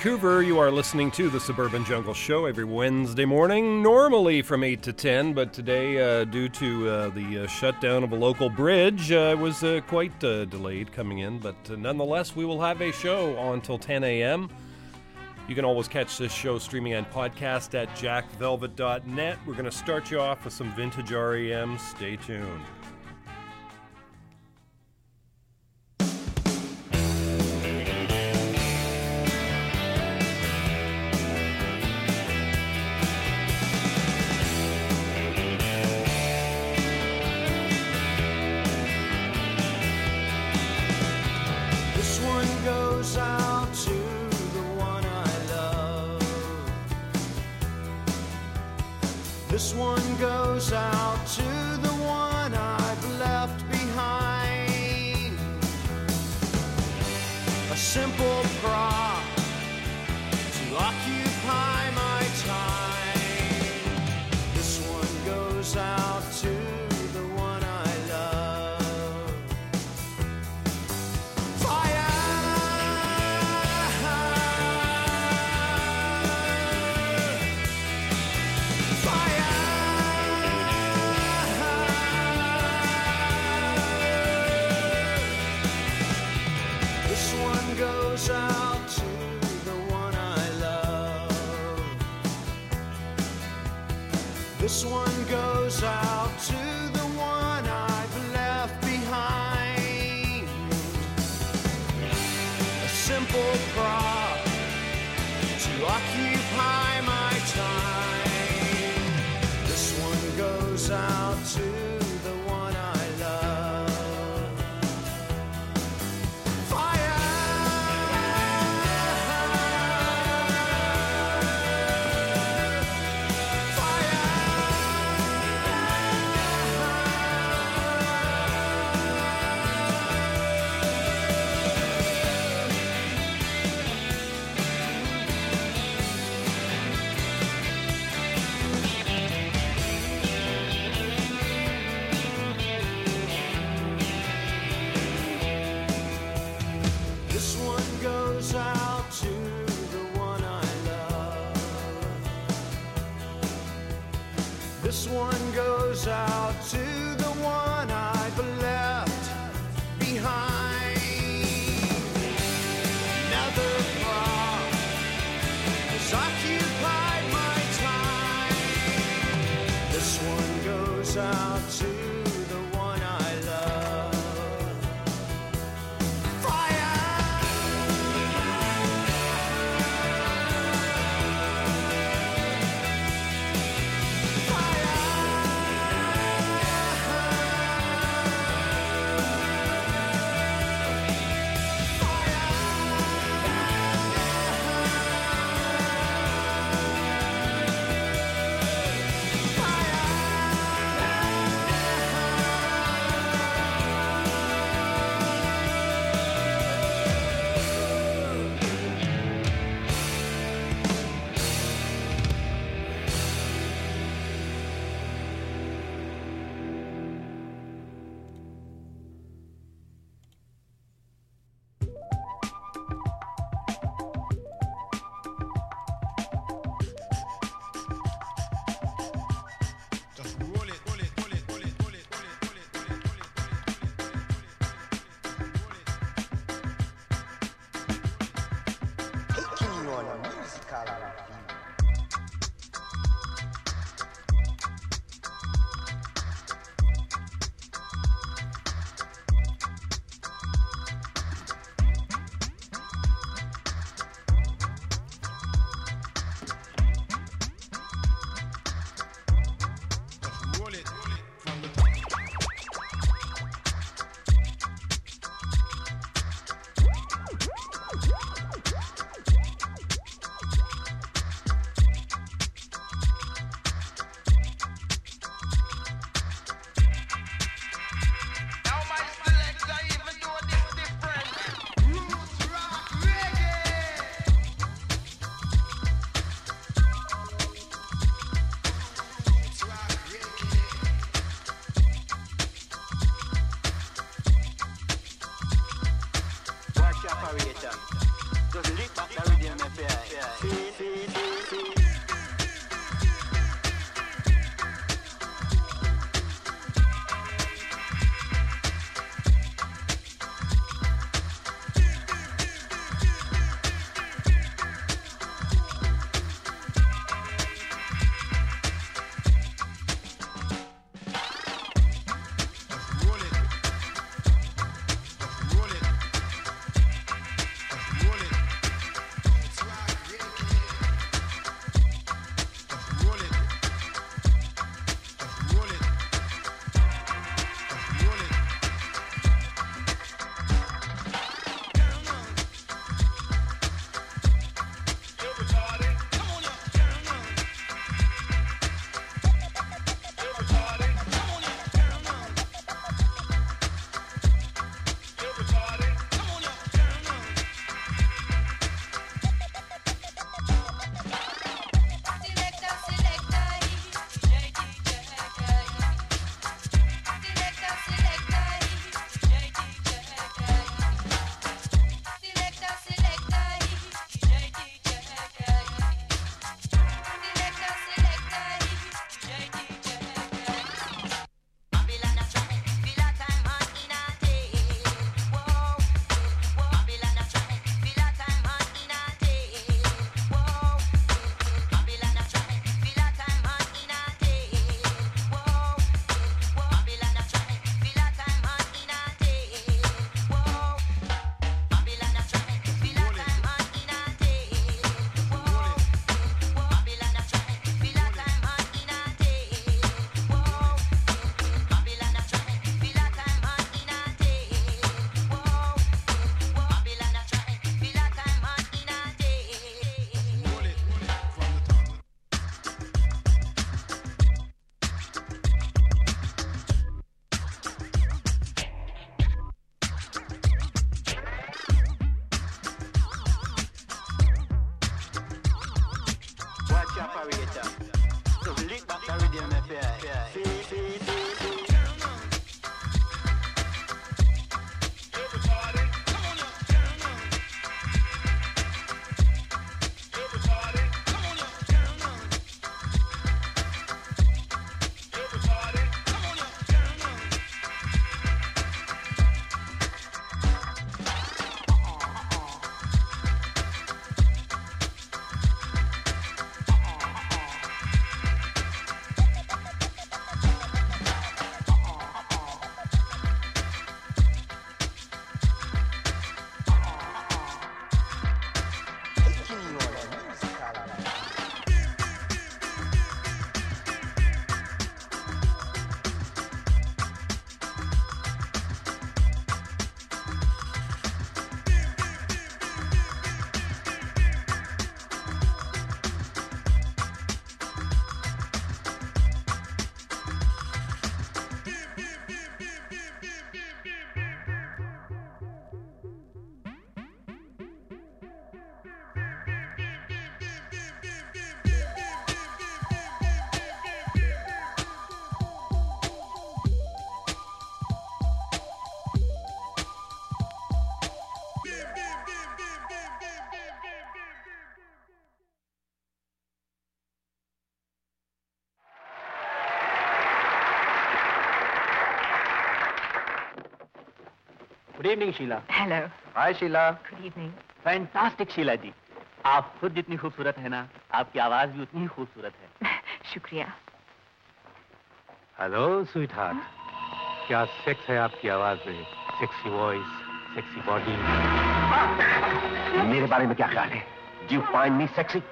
Vancouver. You are listening to the Suburban Jungle Show every Wednesday morning, normally from 8 to 10, but today, uh, due to uh, the uh, shutdown of a local bridge, uh, was uh, quite uh, delayed coming in. But nonetheless, we will have a show until 10 a.m. You can always catch this show streaming and podcast at jackvelvet.net. We're going to start you off with some vintage REM. Stay tuned. This one goes out to the one I've left behind. A simple prop to occupy my time. This one goes out good evening Sheela hello hi Sheela good evening fantastic Sheela ji आप खुद जितनी खूबसूरत है ना आपकी आवाज़ भी उतनी ही खूबसूरत है। शुक्रिया। हेलो स्वीट हार्ट क्या सेक्स है आपकी आवाज़ में? सेक्सी वॉइस सेक्सी बॉडी मेरे बारे में क्या ख्याल है? Do you find me sexy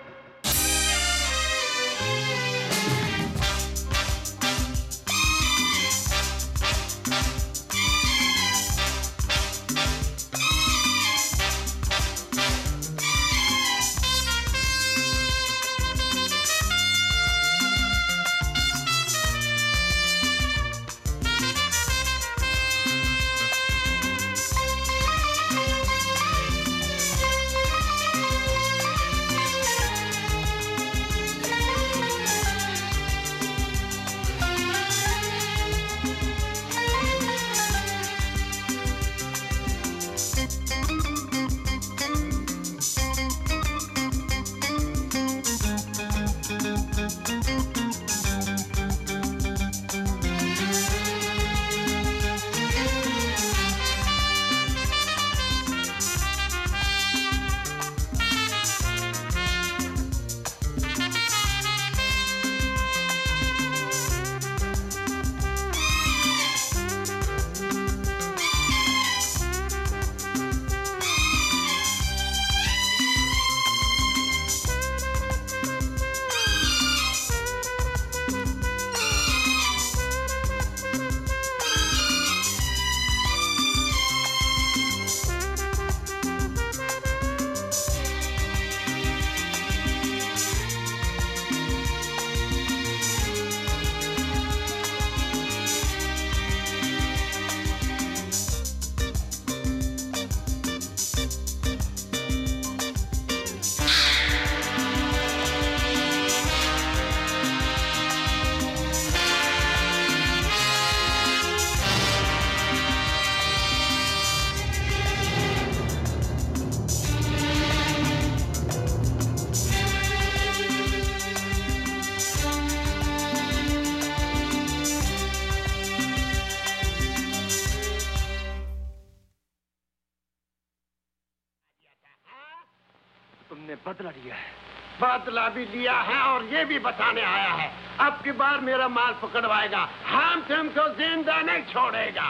बदला भी लिया है और ये भी बताने आया है। अब की बार मेरा माल पकड़वाएगा। हम तुमको ज़िंदा नहीं छोड़ेगा।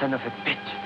Son of a bitch.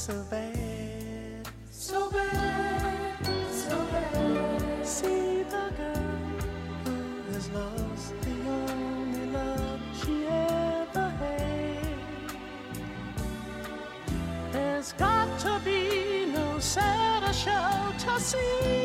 So bad, so bad, so bad. See the girl who has lost the only love she ever had. There's got to be no sadder show to see.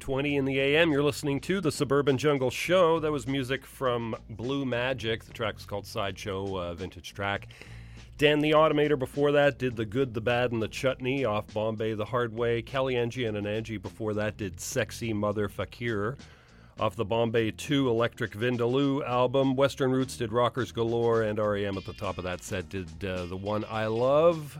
9:20 in the AM. You're listening to the Suburban Jungle Show. That was music from Blue Magic. The track is called Sideshow, uh, vintage track. Dan the Automator before that did The Good, the Bad, and the Chutney off Bombay the Hard Way. Kalyanji and Angie before that did Sexy Mother Fakir off the Bombay 2 Electric Vindaloo album. Western Roots did Rockers Galore, and REM at the top of that set did uh, The One I Love.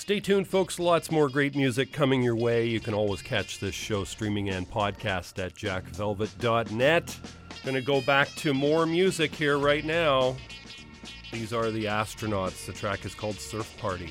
Stay tuned, folks. Lots more great music coming your way. You can always catch this show streaming and podcast at jackvelvet.net. Gonna go back to more music here right now. These are the astronauts. The track is called Surf Party.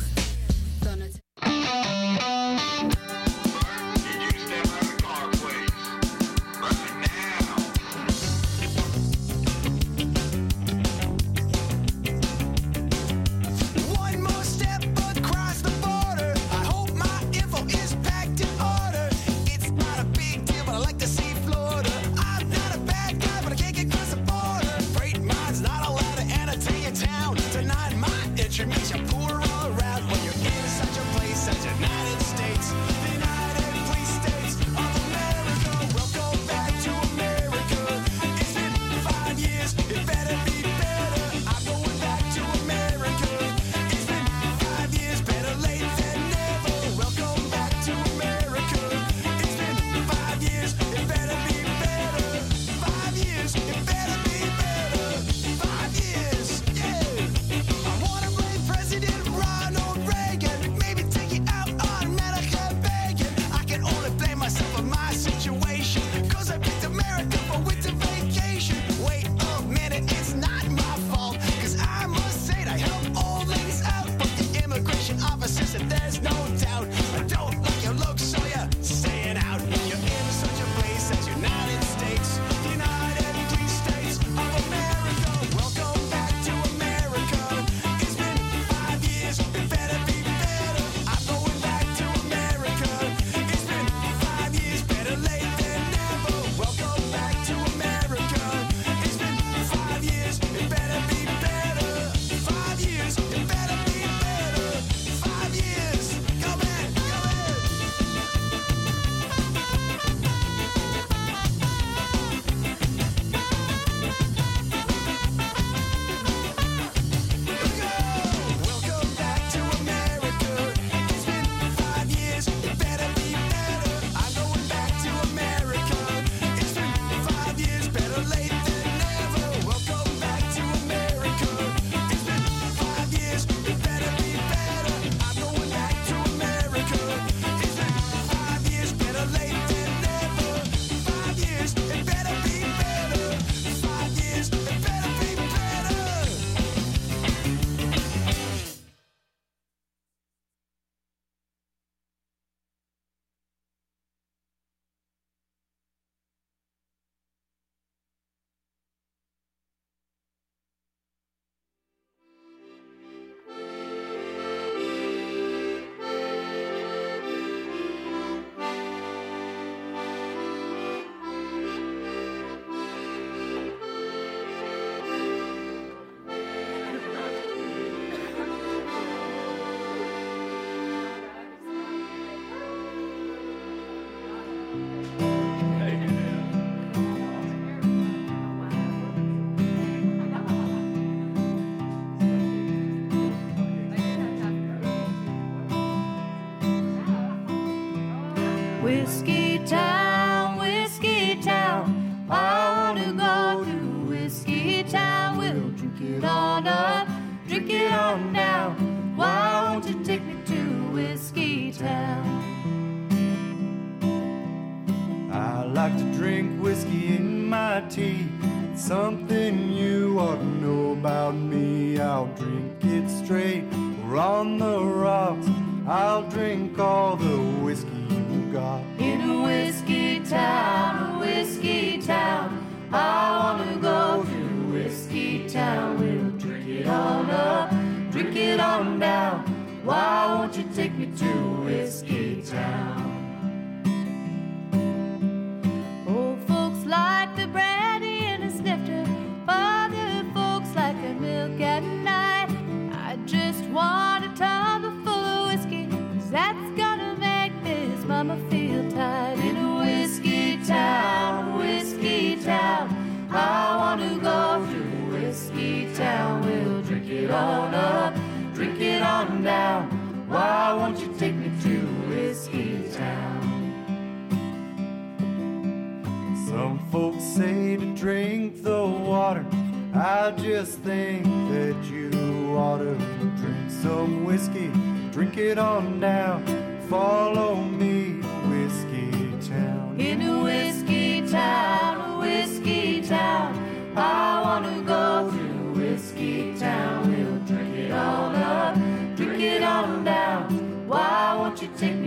Drink the water. I just think that you ought to drink some whiskey. Drink it on down. Follow me, Whiskey Town. In a whiskey town, whiskey town. I wanna go to whiskey town. We'll drink it all up, drink it on down. Why won't you take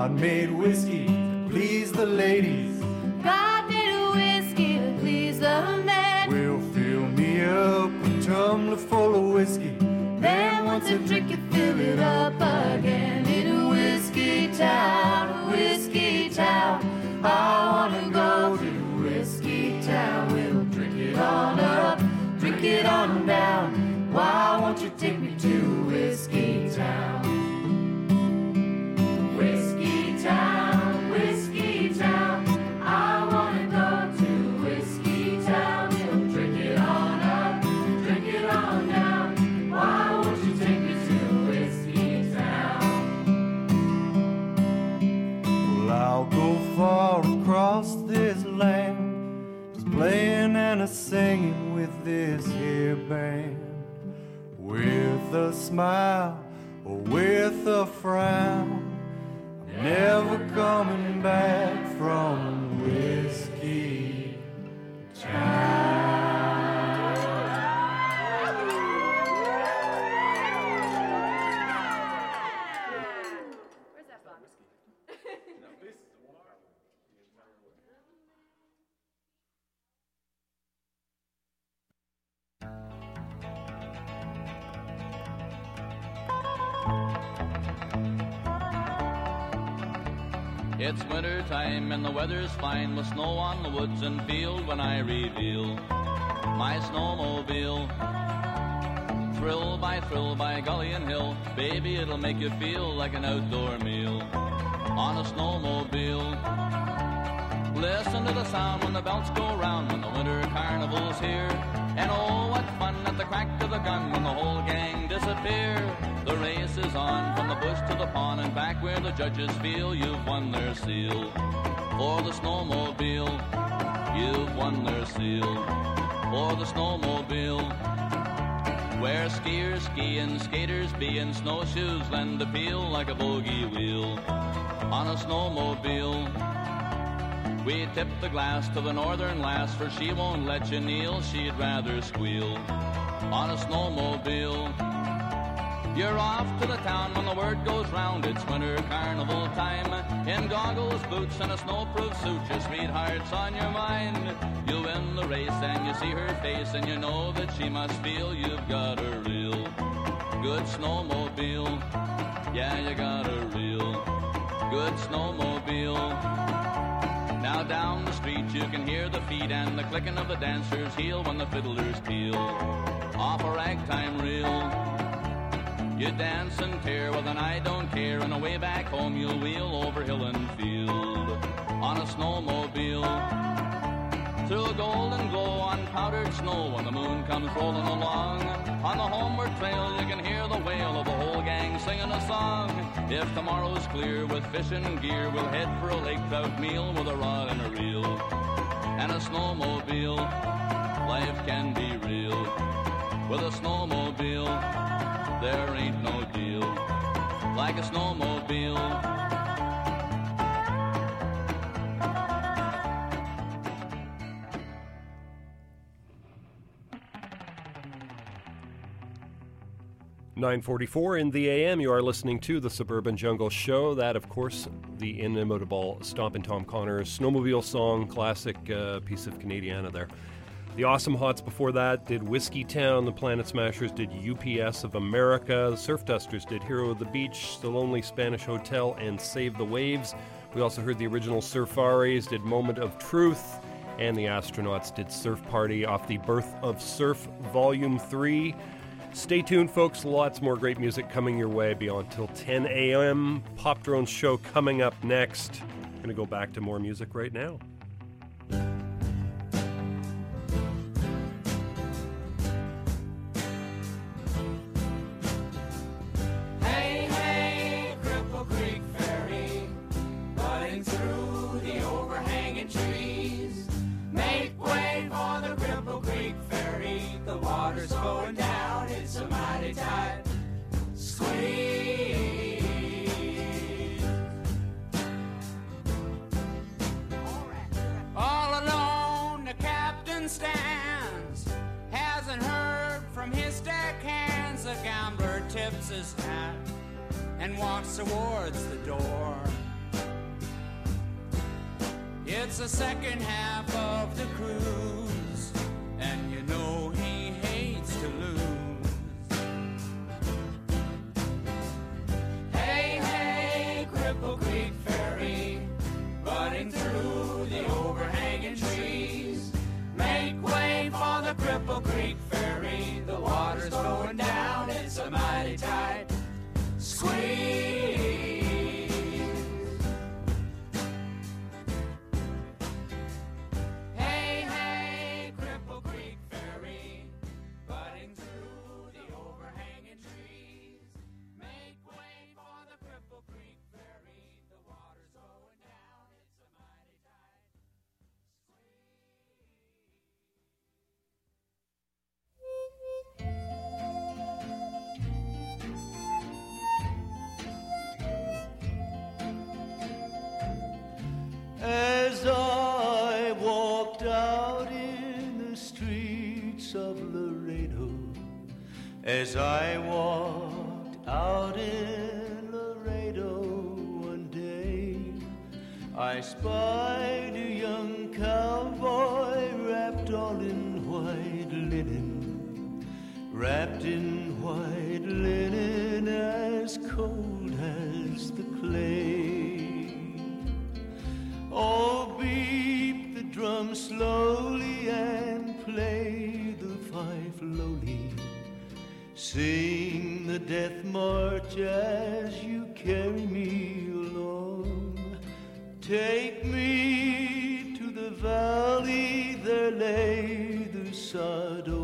God made whiskey to please the ladies. God made a whiskey to please the men. We'll fill me up a tumbler full of whiskey. Then once I drink it, fill it up again. In a whiskey town, a whiskey town. I wanna go to whiskey town. We'll drink it on up, drink it on down. Why won't you take me to playing and a singing with this here band. With a smile or with a frown, I'm never coming back weather's fine with snow on the woods and field when I reveal my snowmobile. Thrill by thrill by gully and hill, baby, it'll make you feel like an outdoor meal on a snowmobile. Listen to the sound when the bells go round when the winter carnival's here. And oh, what fun at the crack of the gun when the whole gang disappear. The race is on from the bush to the pond and back where the judges feel you've won their seal. For the snowmobile, you've won their seal. For the snowmobile. Where skiers ski and skaters be and snowshoes lend appeal like a bogey wheel on a snowmobile. We tip the glass to the northern lass, for she won't let you kneel, she'd rather squeal on a snowmobile. You're off to the town when the word goes round, it's winter carnival time. In goggles, boots, and a snowproof suit, your sweetheart's on your mind. You win the race and you see her face, and you know that she must feel you've got a real good snowmobile. Yeah, you got a real good snowmobile. Now down the street you can hear the feet and the clicking of the dancer's heel when the fiddlers peal off a ragtime reel. You dance and tear with an I don't care, and away back home you'll wheel over hill and field on a snowmobile. Through a golden glow on powdered snow when the moon comes rolling along. On the homeward trail you can hear the wail of the whole gang singing a song. If tomorrow's clear with fishing gear, we'll head for a lake trout meal with a rod and a reel and a snowmobile. Life can be real with a snowmobile. There ain't no deal like a snowmobile. 944 in the AM, you are listening to the Suburban Jungle Show. That, of course, the inimitable Stompin' Tom Connors snowmobile song, classic uh, piece of Canadiana there. The Awesome Hots before that did Whiskey Town, the Planet Smashers did UPS of America, the Surf Dusters did Hero of the Beach, The Lonely Spanish Hotel, and Save the Waves. We also heard the original Surfaris did Moment of Truth, and the Astronauts did Surf Party off the Birth of Surf Volume 3. Stay tuned, folks. Lots more great music coming your way beyond till 10 a.m. Pop Drone show coming up next. To go back to more music right now. And walks towards the door. It's the second half of the cruise, and you know he hates to lose. Hey, hey, Cripple Creek Ferry, running through the overhanging trees. Make way for the Cripple wrapped in white linen as cold as the clay. Oh, beat the drum slowly and play the fife lowly. Sing the death march as you carry me along. Take me to the valley, there lay the me.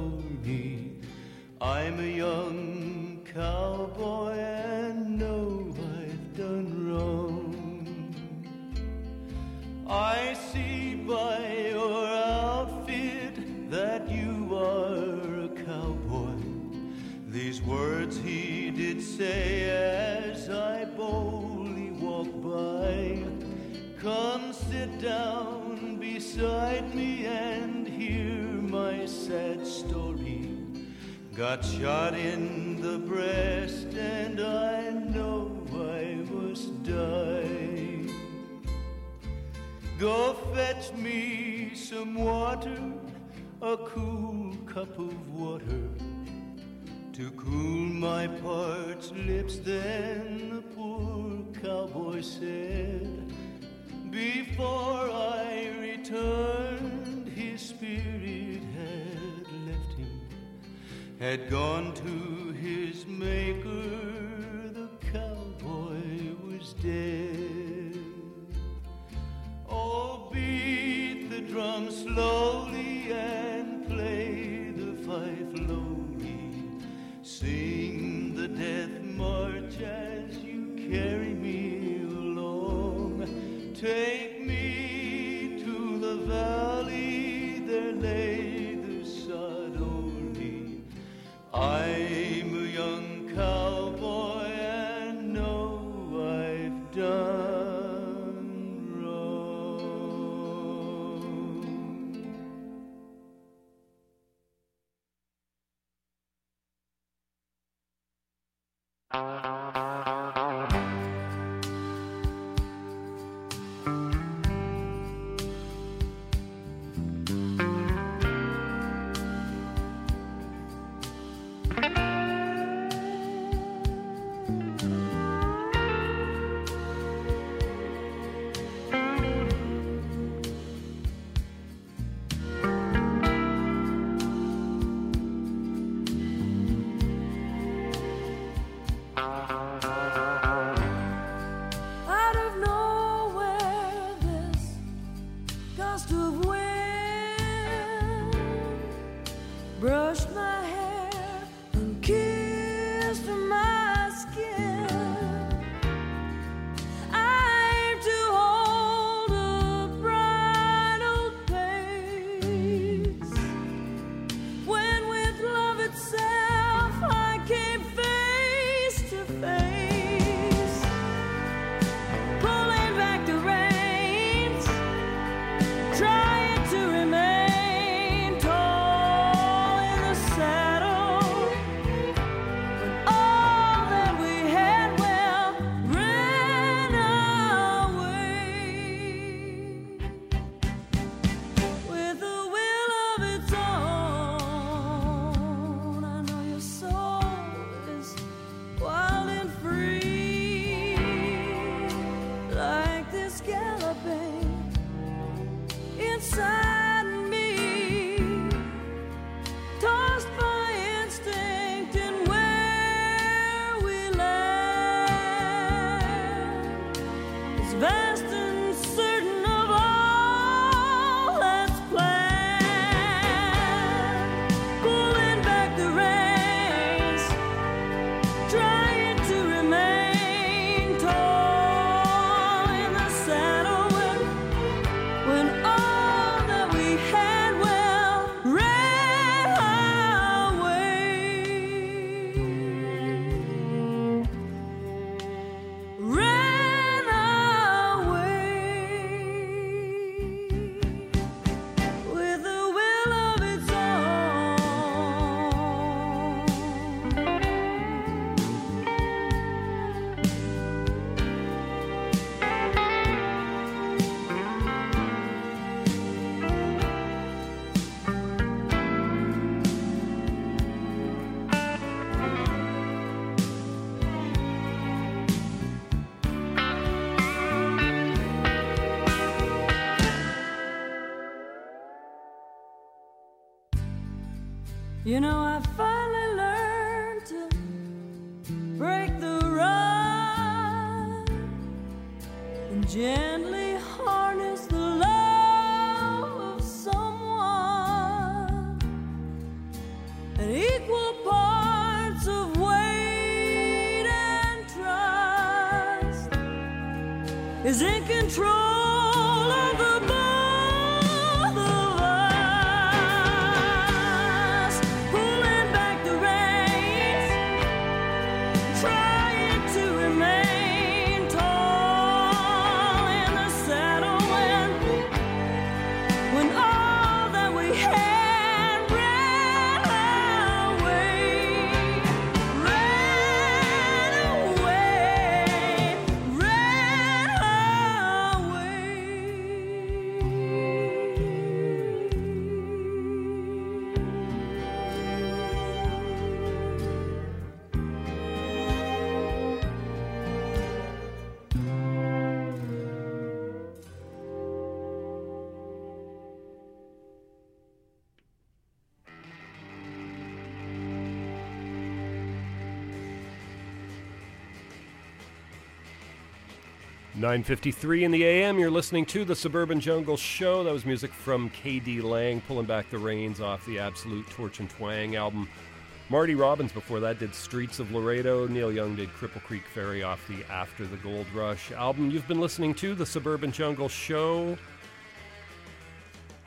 I'm a young cowboy and know I've done wrong. I Got shot in the breast and I know I must die. Go fetch me some water, a cool cup of water to cool my parched lips. Then the poor cowboy said, Before I returned, his spirit had gone to his maker. The cowboy was dead. Oh, beat the drum slowly and play the fife lowly. Sing You know, I finally learned to break the run and gently harness the love of someone and equal parts of weight and trust is in control 9.53 in the a.m. You're listening to the Suburban Jungle Show. That was music from K.D. Lang, pulling back the reins off the Absolute Torch and Twang album. Marty Robbins before that did Streets of Laredo. Neil Young did Cripple Creek Ferry off the After the Gold Rush album. You've been listening to the Suburban Jungle Show.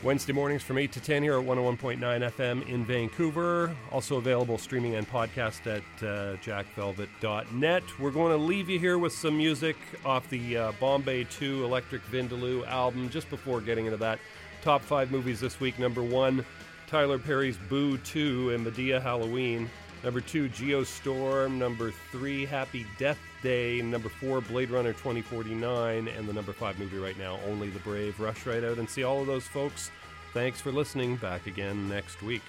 Wednesday mornings from 8 to 10 here at 101.9 FM in Vancouver. Also available streaming and podcast at uh, jackvelvet.net. We're going to leave you here with some music off the uh, Bombay 2 Electric Vindaloo album. Just before getting into that, top five movies this week. Number one, Tyler Perry's Boo 2 and Madea Halloween. Number two, Geostorm. Number three, Happy Death Day. Number four, Blade Runner 2049. And the number five movie right now, Only the Brave. Rush right out and see all of those folks. Thanks for listening. Back again next week.